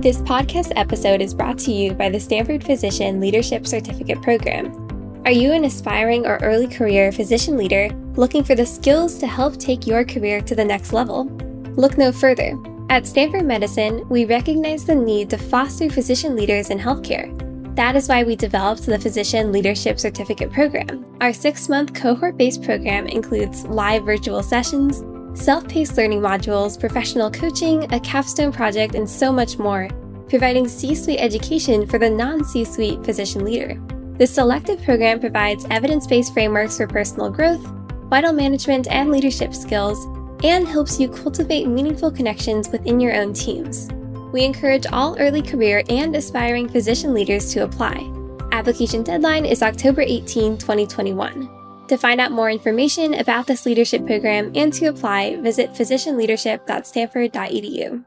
This podcast episode is brought to you by the Stanford Physician Leadership Certificate Program. Are you an aspiring or early career physician leader looking for the skills to help take your career to the next level? Look no further. At Stanford Medicine, we recognize the need to foster physician leaders in healthcare. That is why we developed the Physician Leadership Certificate Program. Our six month cohort based program includes live virtual sessions, self paced learning modules, professional coaching, a capstone project, and so much more, providing C suite education for the non C suite physician leader. This selective program provides evidence based frameworks for personal growth, vital management, and leadership skills, and helps you cultivate meaningful connections within your own teams. We encourage all early career and aspiring physician leaders to apply. Application deadline is October 18, 2021. To find out more information about this leadership program and to apply, visit physicianleadership.stanford.edu.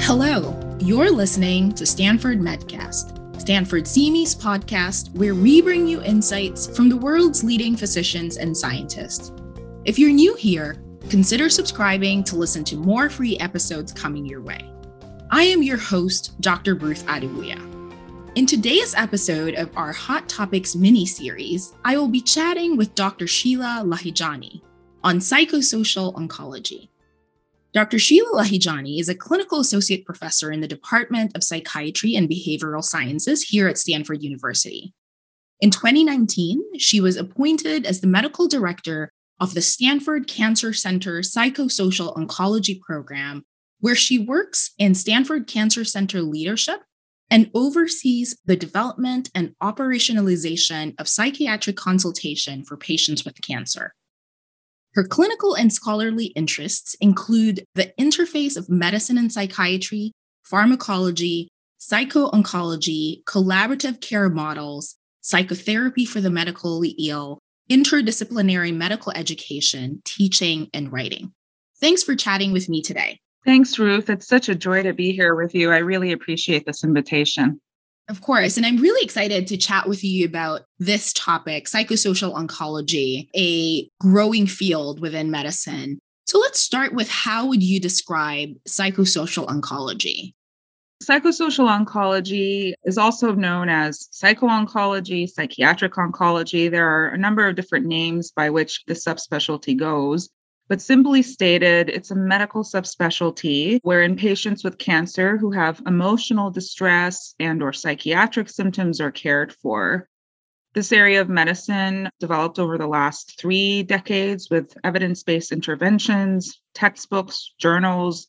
Hello, you're listening to Stanford Medcast, Stanford CME's podcast, where we bring you insights from the world's leading physicians and scientists. If you're new here, consider subscribing to listen to more free episodes coming your way. I am your host, Dr. Ruth Adewuya. In today's episode of our Hot Topics mini series, I will be chatting with Dr. Sheila Lahijani on psychosocial oncology. Dr. Sheila Lahijani is a clinical associate professor in the Department of Psychiatry and Behavioral Sciences here at Stanford University. In 2019, she was appointed as the medical director of the Stanford Cancer Center Psychosocial Oncology Program where she works in Stanford Cancer Center leadership and oversees the development and operationalization of psychiatric consultation for patients with cancer. Her clinical and scholarly interests include the interface of medicine and psychiatry, pharmacology, psycho-oncology, collaborative care models, psychotherapy for the medically ill, interdisciplinary medical education, teaching, and writing. Thanks for chatting with me today. Thanks, Ruth. It's such a joy to be here with you. I really appreciate this invitation. Of course. And I'm really excited to chat with you about this topic psychosocial oncology, a growing field within medicine. So let's start with how would you describe psychosocial oncology? Psychosocial oncology is also known as psycho-oncology, psychiatric oncology. There are a number of different names by which the subspecialty goes. But simply stated, it's a medical subspecialty wherein patients with cancer who have emotional distress and or psychiatric symptoms are cared for. This area of medicine developed over the last 3 decades with evidence-based interventions, textbooks, journals,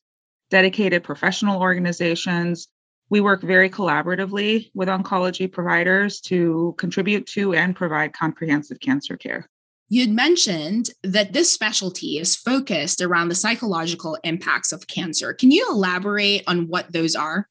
dedicated professional organizations. We work very collaboratively with oncology providers to contribute to and provide comprehensive cancer care. You'd mentioned that this specialty is focused around the psychological impacts of cancer. Can you elaborate on what those are?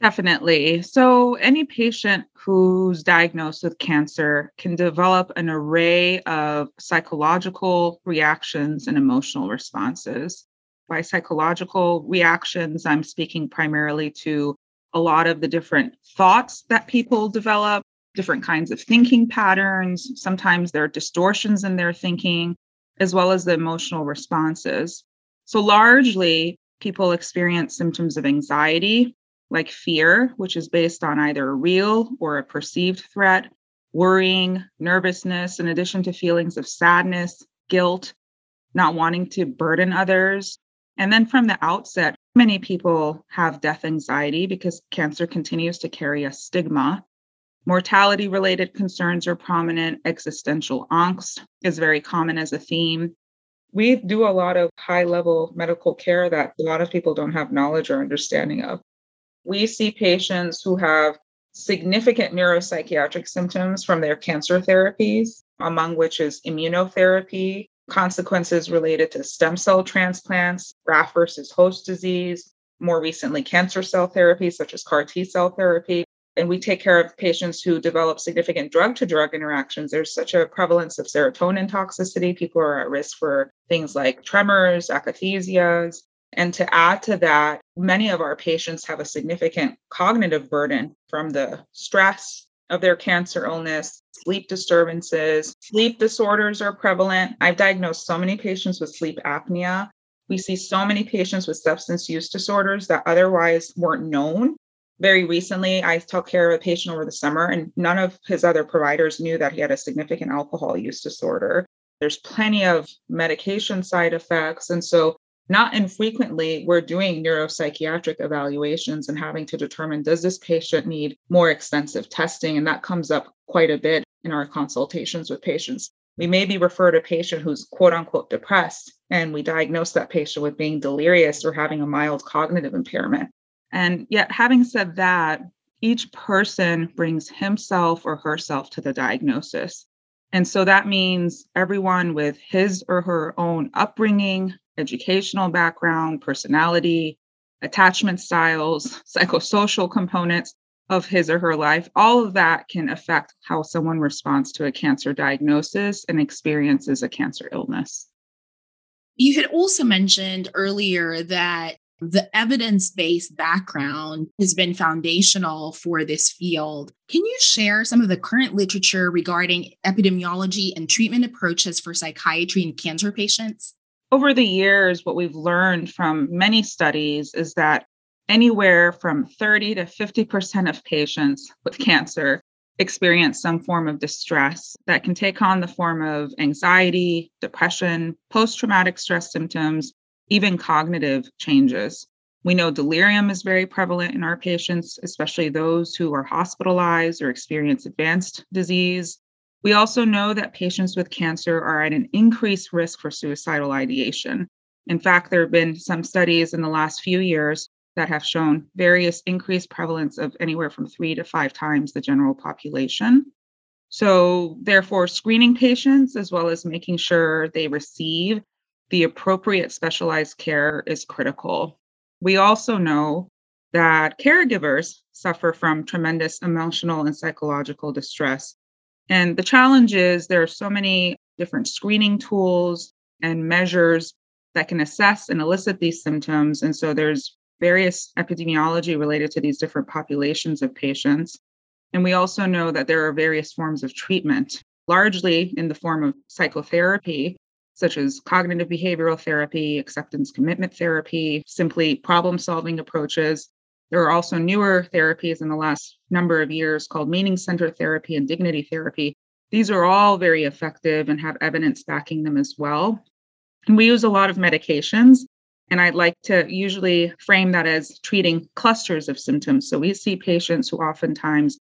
Definitely. So, any patient who's diagnosed with cancer can develop an array of psychological reactions and emotional responses. By psychological reactions, I'm speaking primarily to a lot of the different thoughts that people develop, different kinds of thinking patterns. Sometimes there are distortions in their thinking, as well as the emotional responses. So, largely, people experience symptoms of anxiety, like fear, which is based on either a real or a perceived threat, worrying, nervousness, in addition to feelings of sadness, guilt, not wanting to burden others. And then from the outset, many people have death anxiety because cancer continues to carry a stigma. Mortality related concerns are prominent. Existential angst is very common as a theme. We do a lot of high level medical care that a lot of people don't have knowledge or understanding of. We see patients who have significant neuropsychiatric symptoms from their cancer therapies, among which is immunotherapy, consequences related to stem cell transplants, graft versus host disease, more recently, cancer cell therapy, such as CAR T cell therapy, and we take care of patients who develop significant drug to drug interactions. There's such a prevalence of serotonin toxicity. People are at risk for things like tremors, akathisias. And to add to that, many of our patients have a significant cognitive burden from the stress of their cancer illness, sleep disturbances. Sleep disorders are prevalent. I've diagnosed so many patients with sleep apnea. We see so many patients with substance use disorders that otherwise weren't known. Very recently, I took care of a patient over the summer, and none of his other providers knew that he had a significant alcohol use disorder. There's plenty of medication side effects. And so not infrequently, we're doing neuropsychiatric evaluations and having to determine does this patient need more extensive testing? And that comes up quite a bit in our consultations with patients. We maybe refer to a patient who's quote unquote depressed, and we diagnose that patient with being delirious or having a mild cognitive impairment. And yet, having said that, each person brings himself or herself to the diagnosis. And so that means everyone with his or her own upbringing, educational background, personality, attachment styles, psychosocial components of his or her life, all of that can affect how someone responds to a cancer diagnosis and experiences a cancer illness. You had also mentioned earlier that the evidence based background has been foundational for this field. Can you share some of the current literature regarding epidemiology and treatment approaches for psychiatry and cancer patients? over the years, what we've learned from many studies is that anywhere from 30 to 50% of patients with cancer experience some form of distress that can take on the form of anxiety, depression, post traumatic stress symptoms, even cognitive changes. We know delirium is very prevalent in our patients, especially those who are hospitalized or experience advanced disease. We also know that patients with cancer are at an increased risk for suicidal ideation. In fact, there have been some studies in the last few years that have shown various increased prevalence of anywhere from three to five times the general population. So, therefore, screening patients as well as making sure they receive the appropriate specialized care is critical. We also know that caregivers suffer from tremendous emotional and psychological distress and the challenge is there are so many different screening tools and measures that can assess and elicit these symptoms. And so there's various epidemiology related to these different populations of patients. And we also know that there are various forms of treatment, largely in the form of psychotherapy, such as cognitive behavioral therapy, acceptance commitment therapy, simply problem solving approaches, there are also newer therapies in the last number of years called meaning center therapy and dignity therapy. These are all very effective and have evidence backing them as well. And we use a lot of medications. And I'd like to usually frame that as treating clusters of symptoms. So we see patients who oftentimes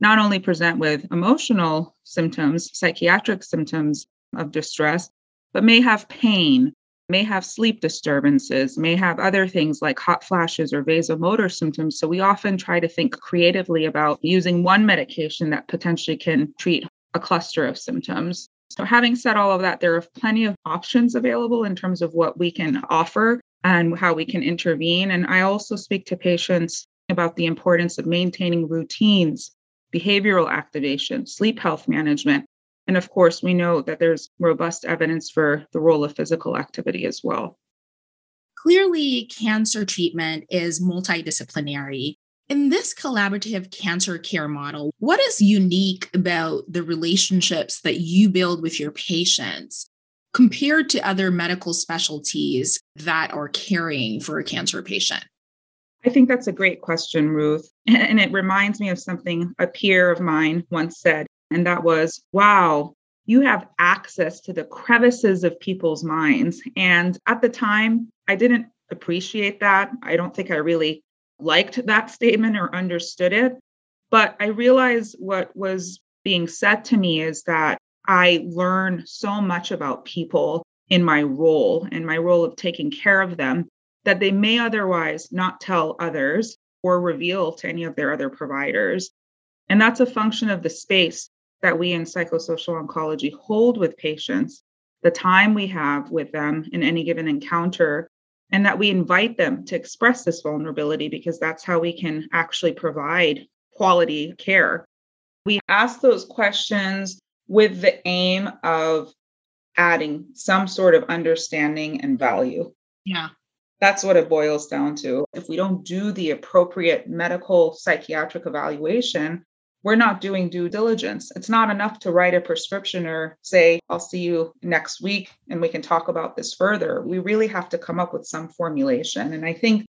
not only present with emotional symptoms, psychiatric symptoms of distress, but may have pain, may have sleep disturbances, may have other things like hot flashes or vasomotor symptoms. So we often try to think creatively about using one medication that potentially can treat a cluster of symptoms. So, having said all of that, there are plenty of options available in terms of what we can offer and how we can intervene. And I also speak to patients about the importance of maintaining routines, behavioral activation, sleep health management, and of course, we know that there's robust evidence for the role of physical activity as well. Clearly, cancer treatment is multidisciplinary. In this collaborative cancer care model, what is unique about the relationships that you build with your patients compared to other medical specialties that are caring for a cancer patient? I think that's a great question, Ruth. And it reminds me of something a peer of mine once said. And that was, wow, you have access to the crevices of people's minds. And at the time, I didn't appreciate that. I don't think I really liked that statement or understood it. But I realized what was being said to me is that I learn so much about people in my role, in my role of taking care of them, that they may otherwise not tell others or reveal to any of their other providers. And that's a function of the space that we in psychosocial oncology hold with patients, the time we have with them in any given encounter, and that we invite them to express this vulnerability because that's how we can actually provide quality care. We ask those questions with the aim of adding some sort of understanding and value. Yeah. That's what it boils down to. If we don't do the appropriate medical psychiatric evaluation, we're not doing due diligence. It's not enough to write a prescription or say, I'll see you next week and we can talk about this further. We really have to come up with some formulation. And I think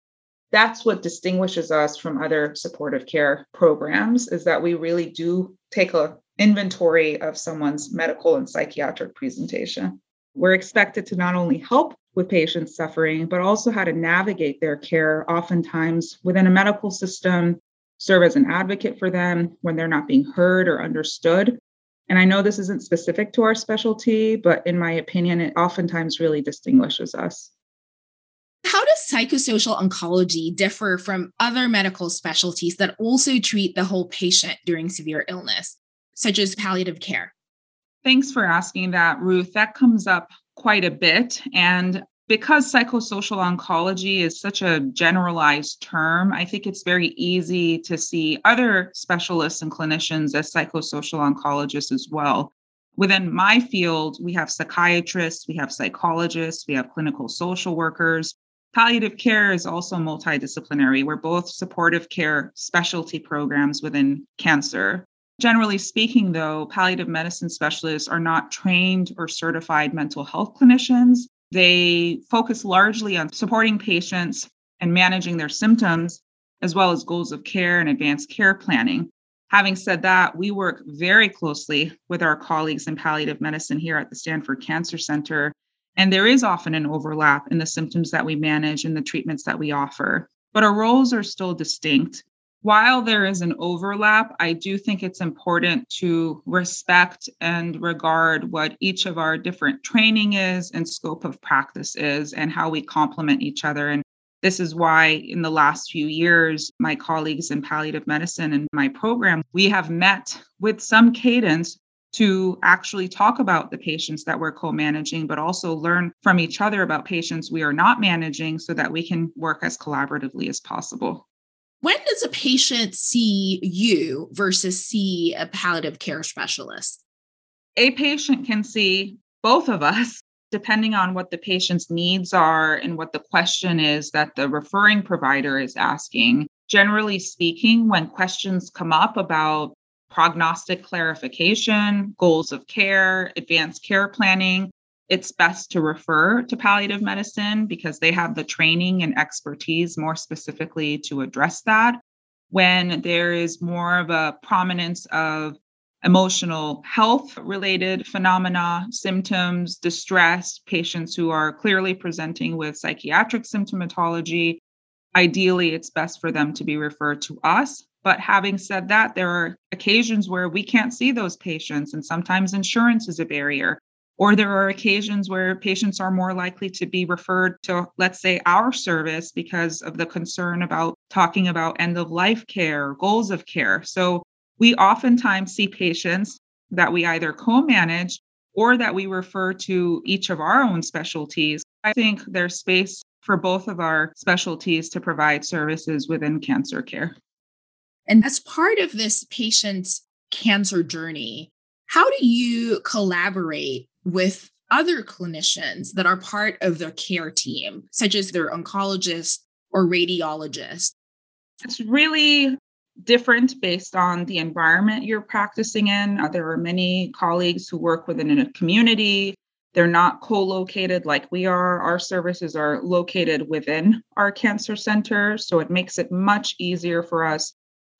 that's what distinguishes us from other supportive care programs is that we really do take a inventory of someone's medical and psychiatric presentation. We're expected to not only help with patients suffering, but also how to navigate their care, oftentimes within a medical system, serve as an advocate for them when they're not being heard or understood. And I know this isn't specific to our specialty, but in my opinion, it oftentimes really distinguishes us. How does psychosocial oncology differ from other medical specialties that also treat the whole patient during severe illness, such as palliative care? Thanks for asking that, Ruth. That comes up quite a bit. And because psychosocial oncology is such a generalized term, I think it's very easy to see other specialists and clinicians as psychosocial oncologists as well. Within my field, we have psychiatrists, we have psychologists, we have clinical social workers, Palliative care is also multidisciplinary. We're both supportive care specialty programs within cancer. Generally speaking, though, palliative medicine specialists are not trained or certified mental health clinicians. They focus largely on supporting patients and managing their symptoms, as well as goals of care and advanced care planning. Having said that, we work very closely with our colleagues in palliative medicine here at the Stanford Cancer Center and there is often an overlap in the symptoms that we manage and the treatments that we offer, but our roles are still distinct. While there is an overlap, I do think it's important to respect and regard what each of our different training is and scope of practice is and how we complement each other. And this is why, in the last few years, my colleagues in palliative medicine and my program, we have met with some cadence to actually talk about the patients that we're co managing, but also learn from each other about patients we are not managing so that we can work as collaboratively as possible. When does a patient see you versus see a palliative care specialist? A patient can see both of us depending on what the patient's needs are and what the question is that the referring provider is asking. Generally speaking, when questions come up about prognostic clarification, goals of care, advanced care planning, it's best to refer to palliative medicine because they have the training and expertise more specifically to address that. When there is more of a prominence of emotional health related phenomena, symptoms, distress, patients who are clearly presenting with psychiatric symptomatology, ideally it's best for them to be referred to us but having said that, there are occasions where we can't see those patients, and sometimes insurance is a barrier. Or there are occasions where patients are more likely to be referred to, let's say, our service because of the concern about talking about end of life care, goals of care. So we oftentimes see patients that we either co manage or that we refer to each of our own specialties. I think there's space for both of our specialties to provide services within cancer care. And as part of this patient's cancer journey, how do you collaborate with other clinicians that are part of their care team, such as their oncologist or radiologist? It's really different based on the environment you're practicing in. Uh, there are many colleagues who work within a community. They're not co located like we are. Our services are located within our cancer center. So it makes it much easier for us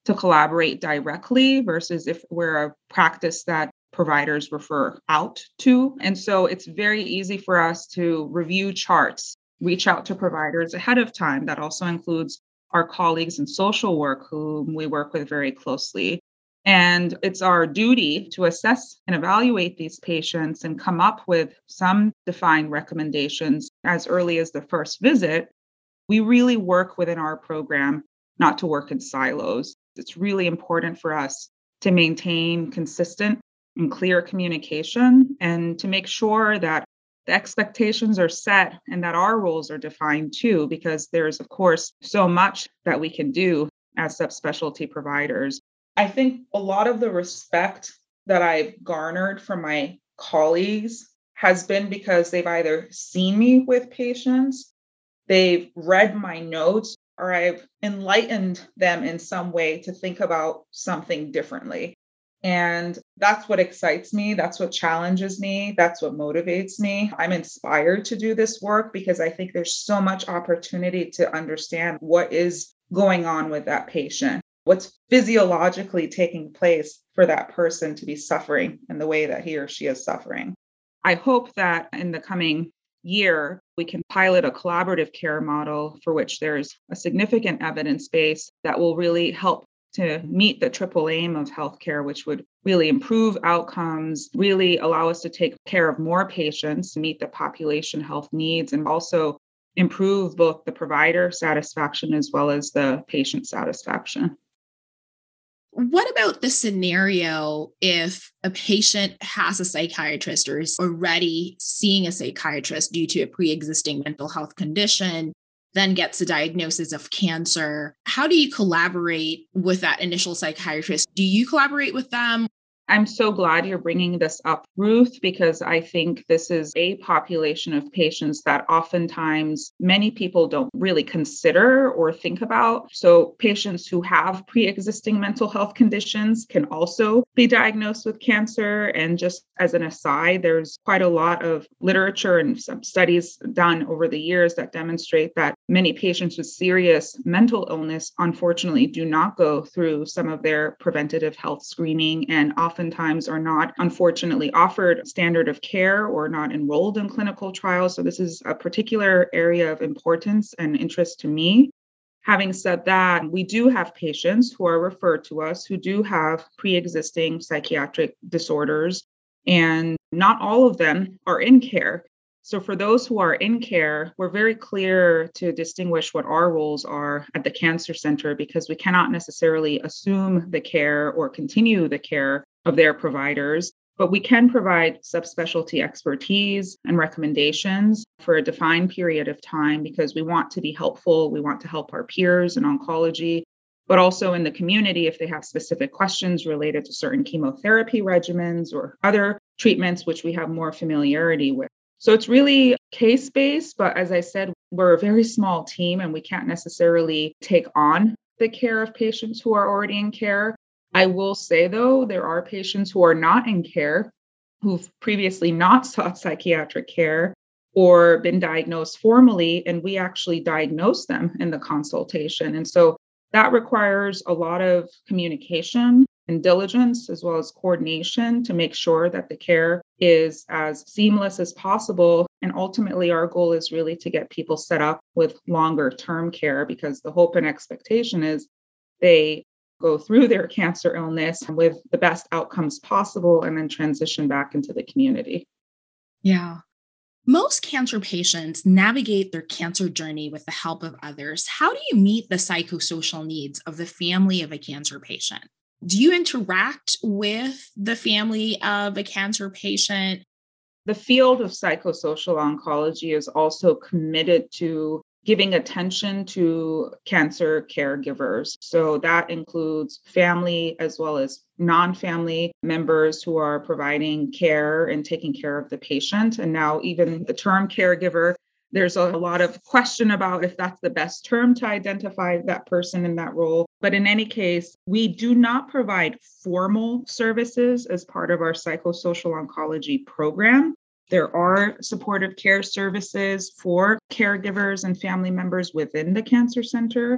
to collaborate directly versus if we're a practice that providers refer out to. And so it's very easy for us to review charts, reach out to providers ahead of time. That also includes our colleagues in social work, whom we work with very closely. And it's our duty to assess and evaluate these patients and come up with some defined recommendations as early as the first visit. We really work within our program not to work in silos. It's really important for us to maintain consistent and clear communication and to make sure that the expectations are set and that our roles are defined too, because there's, of course, so much that we can do as subspecialty providers. I think a lot of the respect that I've garnered from my colleagues has been because they've either seen me with patients, they've read my notes or I've enlightened them in some way to think about something differently. And that's what excites me. That's what challenges me. That's what motivates me. I'm inspired to do this work because I think there's so much opportunity to understand what is going on with that patient, what's physiologically taking place for that person to be suffering in the way that he or she is suffering. I hope that in the coming year, we can pilot a collaborative care model for which there's a significant evidence base that will really help to meet the triple aim of healthcare, which would really improve outcomes, really allow us to take care of more patients, meet the population health needs, and also improve both the provider satisfaction as well as the patient satisfaction. What about the scenario if a patient has a psychiatrist or is already seeing a psychiatrist due to a pre existing mental health condition? Then gets a diagnosis of cancer. How do you collaborate with that initial psychiatrist? Do you collaborate with them? I'm so glad you're bringing this up, Ruth, because I think this is a population of patients that oftentimes many people don't really consider or think about. So, patients who have pre existing mental health conditions can also be diagnosed with cancer. And just as an aside, there's quite a lot of literature and some studies done over the years that demonstrate that many patients with serious mental illness, unfortunately, do not go through some of their preventative health screening and often oftentimes are not, unfortunately, offered standard of care or not enrolled in clinical trials. So, this is a particular area of importance and interest to me. Having said that, we do have patients who are referred to us who do have pre existing psychiatric disorders, and not all of them are in care. So, for those who are in care, we're very clear to distinguish what our roles are at the cancer center because we cannot necessarily assume the care or continue the care of their providers, but we can provide subspecialty expertise and recommendations for a defined period of time because we want to be helpful. We want to help our peers in oncology, but also in the community if they have specific questions related to certain chemotherapy regimens or other treatments which we have more familiarity with. So it's really case based, but as I said, we're a very small team and we can't necessarily take on the care of patients who are already in care. I will say, though, there are patients who are not in care who've previously not sought psychiatric care or been diagnosed formally, and we actually diagnose them in the consultation. And so that requires a lot of communication and diligence as well as coordination to make sure that the care is as seamless as possible. And ultimately, our goal is really to get people set up with longer term care because the hope and expectation is they go through their cancer illness with the best outcomes possible and then transition back into the community. Yeah. Most cancer patients navigate their cancer journey with the help of others. How do you meet the psychosocial needs of the family of a cancer patient? Do you interact with the family of a cancer patient? The field of psychosocial oncology is also committed to giving attention to cancer caregivers. So that includes family as well as non family members who are providing care and taking care of the patient. And now, even the term caregiver, there's a lot of question about if that's the best term to identify that person in that role. But in any case, we do not provide formal services as part of our psychosocial oncology program. There are supportive care services for caregivers and family members within the cancer center.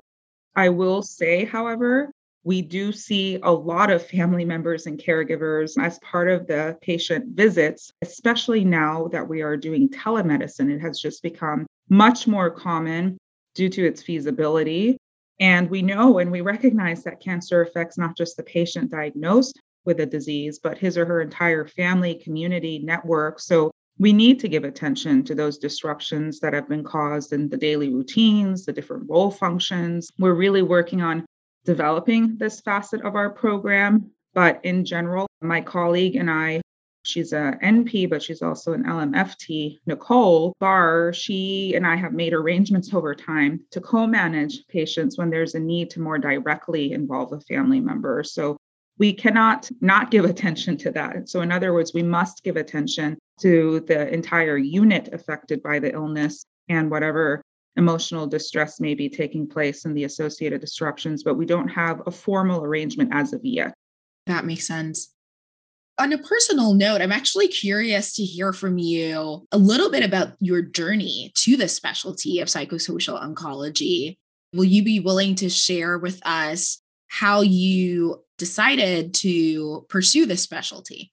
I will say, however, we do see a lot of family members and caregivers as part of the patient visits, especially now that we are doing telemedicine. It has just become much more common due to its feasibility. And we know and we recognize that cancer affects not just the patient diagnosed with a disease, but his or her entire family, community, network. So we need to give attention to those disruptions that have been caused in the daily routines, the different role functions. We're really working on developing this facet of our program. But in general, my colleague and I, she's a NP, but she's also an LMFT, Nicole Barr, she and I have made arrangements over time to co manage patients when there's a need to more directly involve a family member. So we cannot not give attention to that. So, in other words, we must give attention to the entire unit affected by the illness and whatever emotional distress may be taking place and the associated disruptions, but we don't have a formal arrangement as of yet. That makes sense. On a personal note, I'm actually curious to hear from you a little bit about your journey to the specialty of psychosocial oncology. Will you be willing to share with us how you decided to pursue this specialty?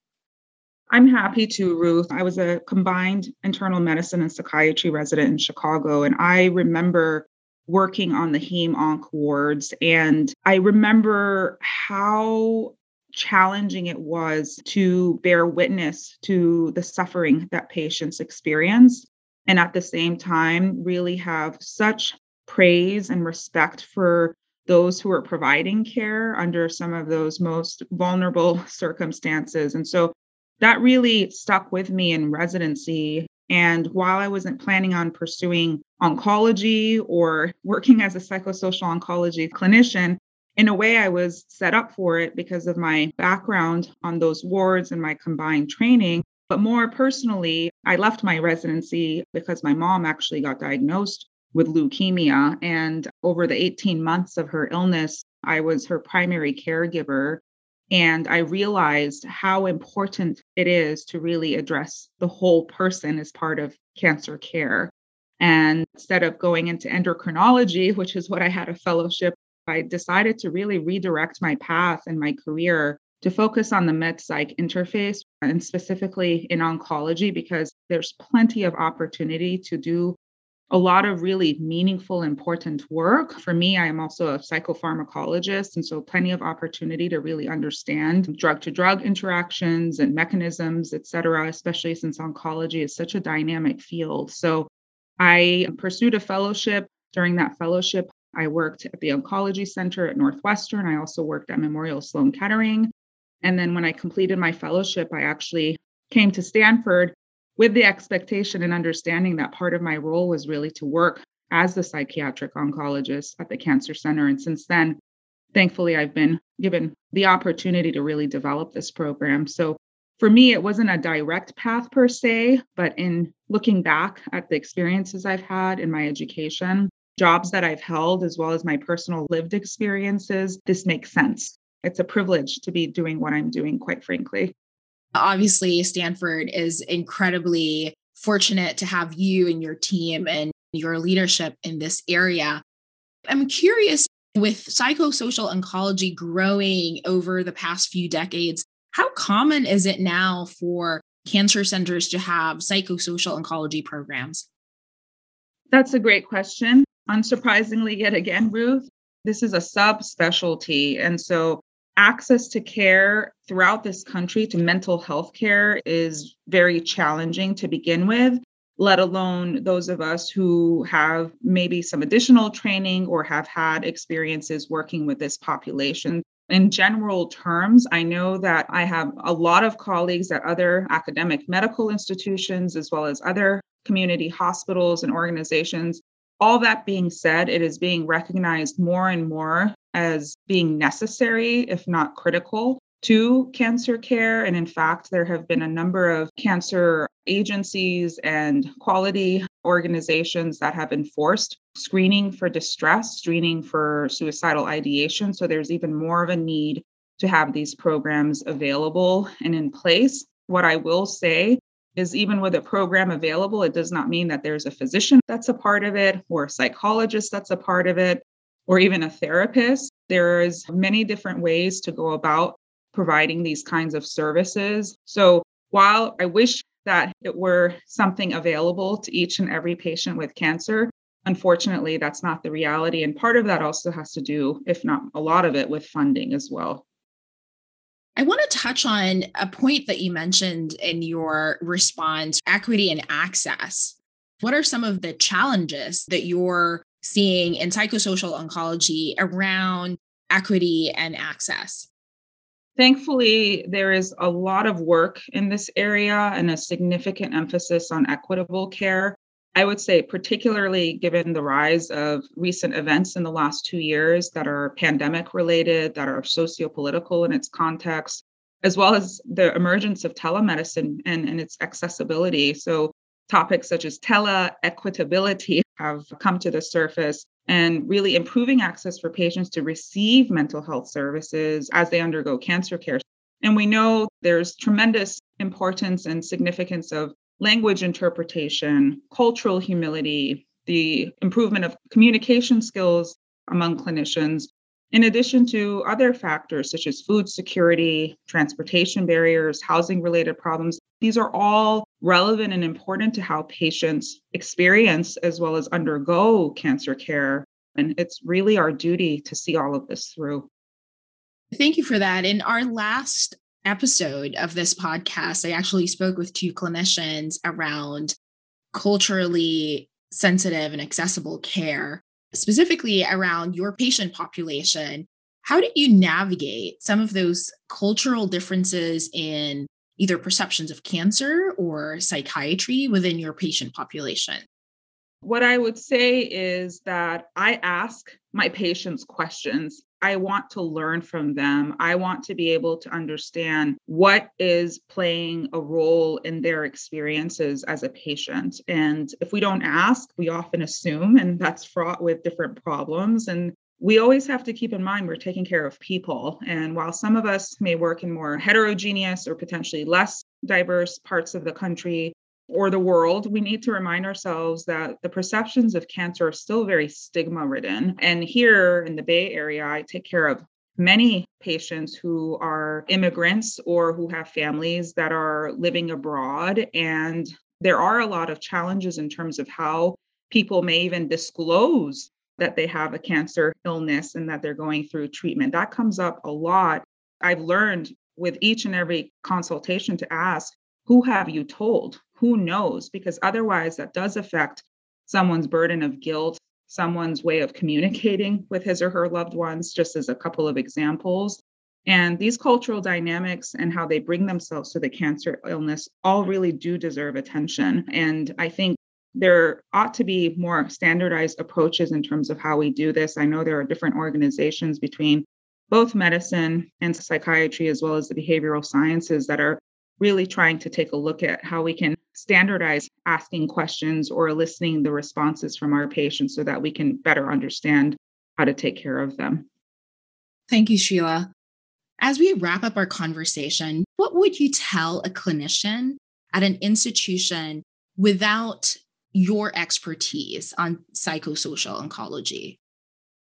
I'm happy to, Ruth. I was a combined internal medicine and psychiatry resident in Chicago, and I remember working on the heme onc wards. And I remember how challenging it was to bear witness to the suffering that patients experience. And at the same time, really have such praise and respect for those who are providing care under some of those most vulnerable circumstances. And so that really stuck with me in residency. And while I wasn't planning on pursuing oncology or working as a psychosocial oncology clinician, in a way, I was set up for it because of my background on those wards and my combined training. But more personally, I left my residency because my mom actually got diagnosed with leukemia. And over the 18 months of her illness, I was her primary caregiver. And I realized how important it is to really address the whole person as part of cancer care. And instead of going into endocrinology, which is what I had a fellowship, I decided to really redirect my path and my career to focus on the med psych interface and specifically in oncology because there's plenty of opportunity to do a lot of really meaningful, important work. For me, I am also a psychopharmacologist, and so plenty of opportunity to really understand drug to drug interactions and mechanisms, et cetera, especially since oncology is such a dynamic field. So I pursued a fellowship. During that fellowship, I worked at the Oncology Center at Northwestern. I also worked at Memorial Sloan Kettering. And then when I completed my fellowship, I actually came to Stanford with the expectation and understanding that part of my role was really to work as the psychiatric oncologist at the Cancer Center. And since then, thankfully, I've been given the opportunity to really develop this program. So for me, it wasn't a direct path per se, but in looking back at the experiences I've had in my education, jobs that I've held, as well as my personal lived experiences, this makes sense. It's a privilege to be doing what I'm doing, quite frankly. Obviously, Stanford is incredibly fortunate to have you and your team and your leadership in this area. I'm curious with psychosocial oncology growing over the past few decades, how common is it now for cancer centers to have psychosocial oncology programs? That's a great question. Unsurprisingly, yet again, Ruth, this is a subspecialty. And so access to care throughout this country to mental health care is very challenging to begin with, let alone those of us who have maybe some additional training or have had experiences working with this population. In general terms, I know that I have a lot of colleagues at other academic medical institutions, as well as other community hospitals and organizations all that being said, it is being recognized more and more as being necessary, if not critical, to cancer care. And in fact, there have been a number of cancer agencies and quality organizations that have enforced screening for distress, screening for suicidal ideation. So there's even more of a need to have these programs available and in place. What I will say is even with a program available, it does not mean that there's a physician that's a part of it or a psychologist that's a part of it or even a therapist. There's many different ways to go about providing these kinds of services. So while I wish that it were something available to each and every patient with cancer, unfortunately, that's not the reality. And part of that also has to do, if not a lot of it, with funding as well. I want to touch on a point that you mentioned in your response equity and access. What are some of the challenges that you're seeing in psychosocial oncology around equity and access? Thankfully, there is a lot of work in this area and a significant emphasis on equitable care. I would say, particularly given the rise of recent events in the last two years that are pandemic related, that are sociopolitical in its context, as well as the emergence of telemedicine and, and its accessibility. So, topics such as tele-equitability have come to the surface and really improving access for patients to receive mental health services as they undergo cancer care. And we know there's tremendous importance and significance of language interpretation, cultural humility, the improvement of communication skills among clinicians, in addition to other factors such as food security, transportation barriers, housing related problems. These are all relevant and important to how patients experience as well as undergo cancer care. And it's really our duty to see all of this through. Thank you for that. In our last episode of this podcast, I actually spoke with two clinicians around culturally sensitive and accessible care specifically around your patient population, how did you navigate some of those cultural differences in either perceptions of cancer or psychiatry within your patient population? What I would say is that I ask my patients questions. I want to learn from them. I want to be able to understand what is playing a role in their experiences as a patient. And if we don't ask, we often assume, and that's fraught with different problems. And we always have to keep in mind we're taking care of people. And while some of us may work in more heterogeneous or potentially less diverse parts of the country, or the world, we need to remind ourselves that the perceptions of cancer are still very stigma ridden. And here in the Bay Area, I take care of many patients who are immigrants or who have families that are living abroad. And there are a lot of challenges in terms of how people may even disclose that they have a cancer illness and that they're going through treatment. That comes up a lot. I've learned with each and every consultation to ask, who have you told? who knows? Because otherwise, that does affect someone's burden of guilt, someone's way of communicating with his or her loved ones, just as a couple of examples. And these cultural dynamics and how they bring themselves to the cancer illness all really do deserve attention. And I think there ought to be more standardized approaches in terms of how we do this. I know there are different organizations between both medicine and psychiatry, as well as the behavioral sciences, that are really trying to take a look at how we can standardize asking questions or eliciting the responses from our patients so that we can better understand how to take care of them. Thank you, Sheila. As we wrap up our conversation, what would you tell a clinician at an institution without your expertise on psychosocial oncology?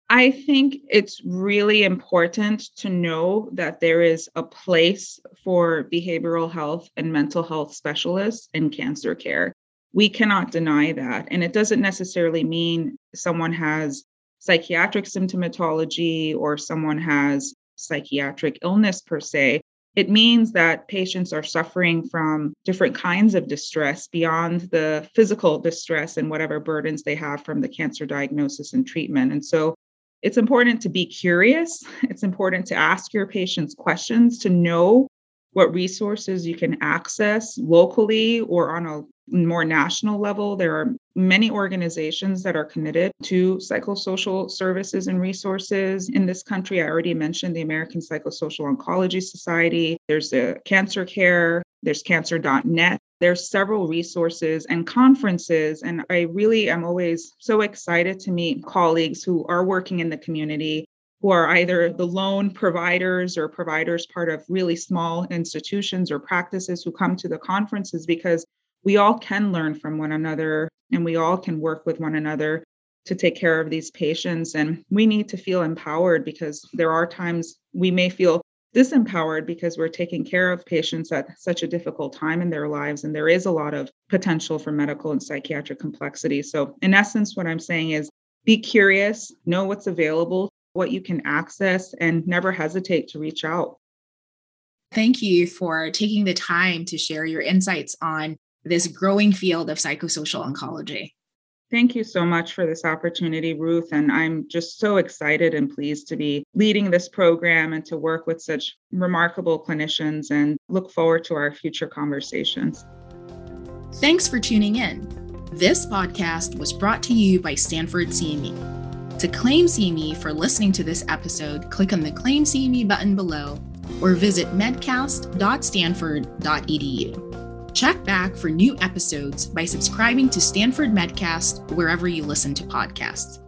I think it's really important to know that there is a place for behavioral health and mental health specialists in cancer care. We cannot deny that. And it doesn't necessarily mean someone has psychiatric symptomatology or someone has psychiatric illness per se. It means that patients are suffering from different kinds of distress beyond the physical distress and whatever burdens they have from the cancer diagnosis and treatment. And so it's important to be curious. It's important to ask your patients questions to know what resources you can access locally or on a more national level. There are many organizations that are committed to psychosocial services and resources in this country. I already mentioned the American Psychosocial Oncology Society. There's the Cancer Care, there's cancer.net. There's several resources and conferences. And I really am always so excited to meet colleagues who are working in the community who are either the lone providers or providers part of really small institutions or practices who come to the conferences because we all can learn from one another and we all can work with one another to take care of these patients. And we need to feel empowered because there are times we may feel disempowered because we're taking care of patients at such a difficult time in their lives. And there is a lot of potential for medical and psychiatric complexity. So, in essence, what I'm saying is be curious, know what's available, what you can access, and never hesitate to reach out. Thank you for taking the time to share your insights on this growing field of psychosocial oncology. Thank you so much for this opportunity, Ruth. And I'm just so excited and pleased to be leading this program and to work with such remarkable clinicians and look forward to our future conversations. Thanks for tuning in. This podcast was brought to you by Stanford CME. To claim CME for listening to this episode, click on the Claim CME button below or visit medcast.stanford.edu. Check back for new episodes by subscribing to Stanford Medcast wherever you listen to podcasts.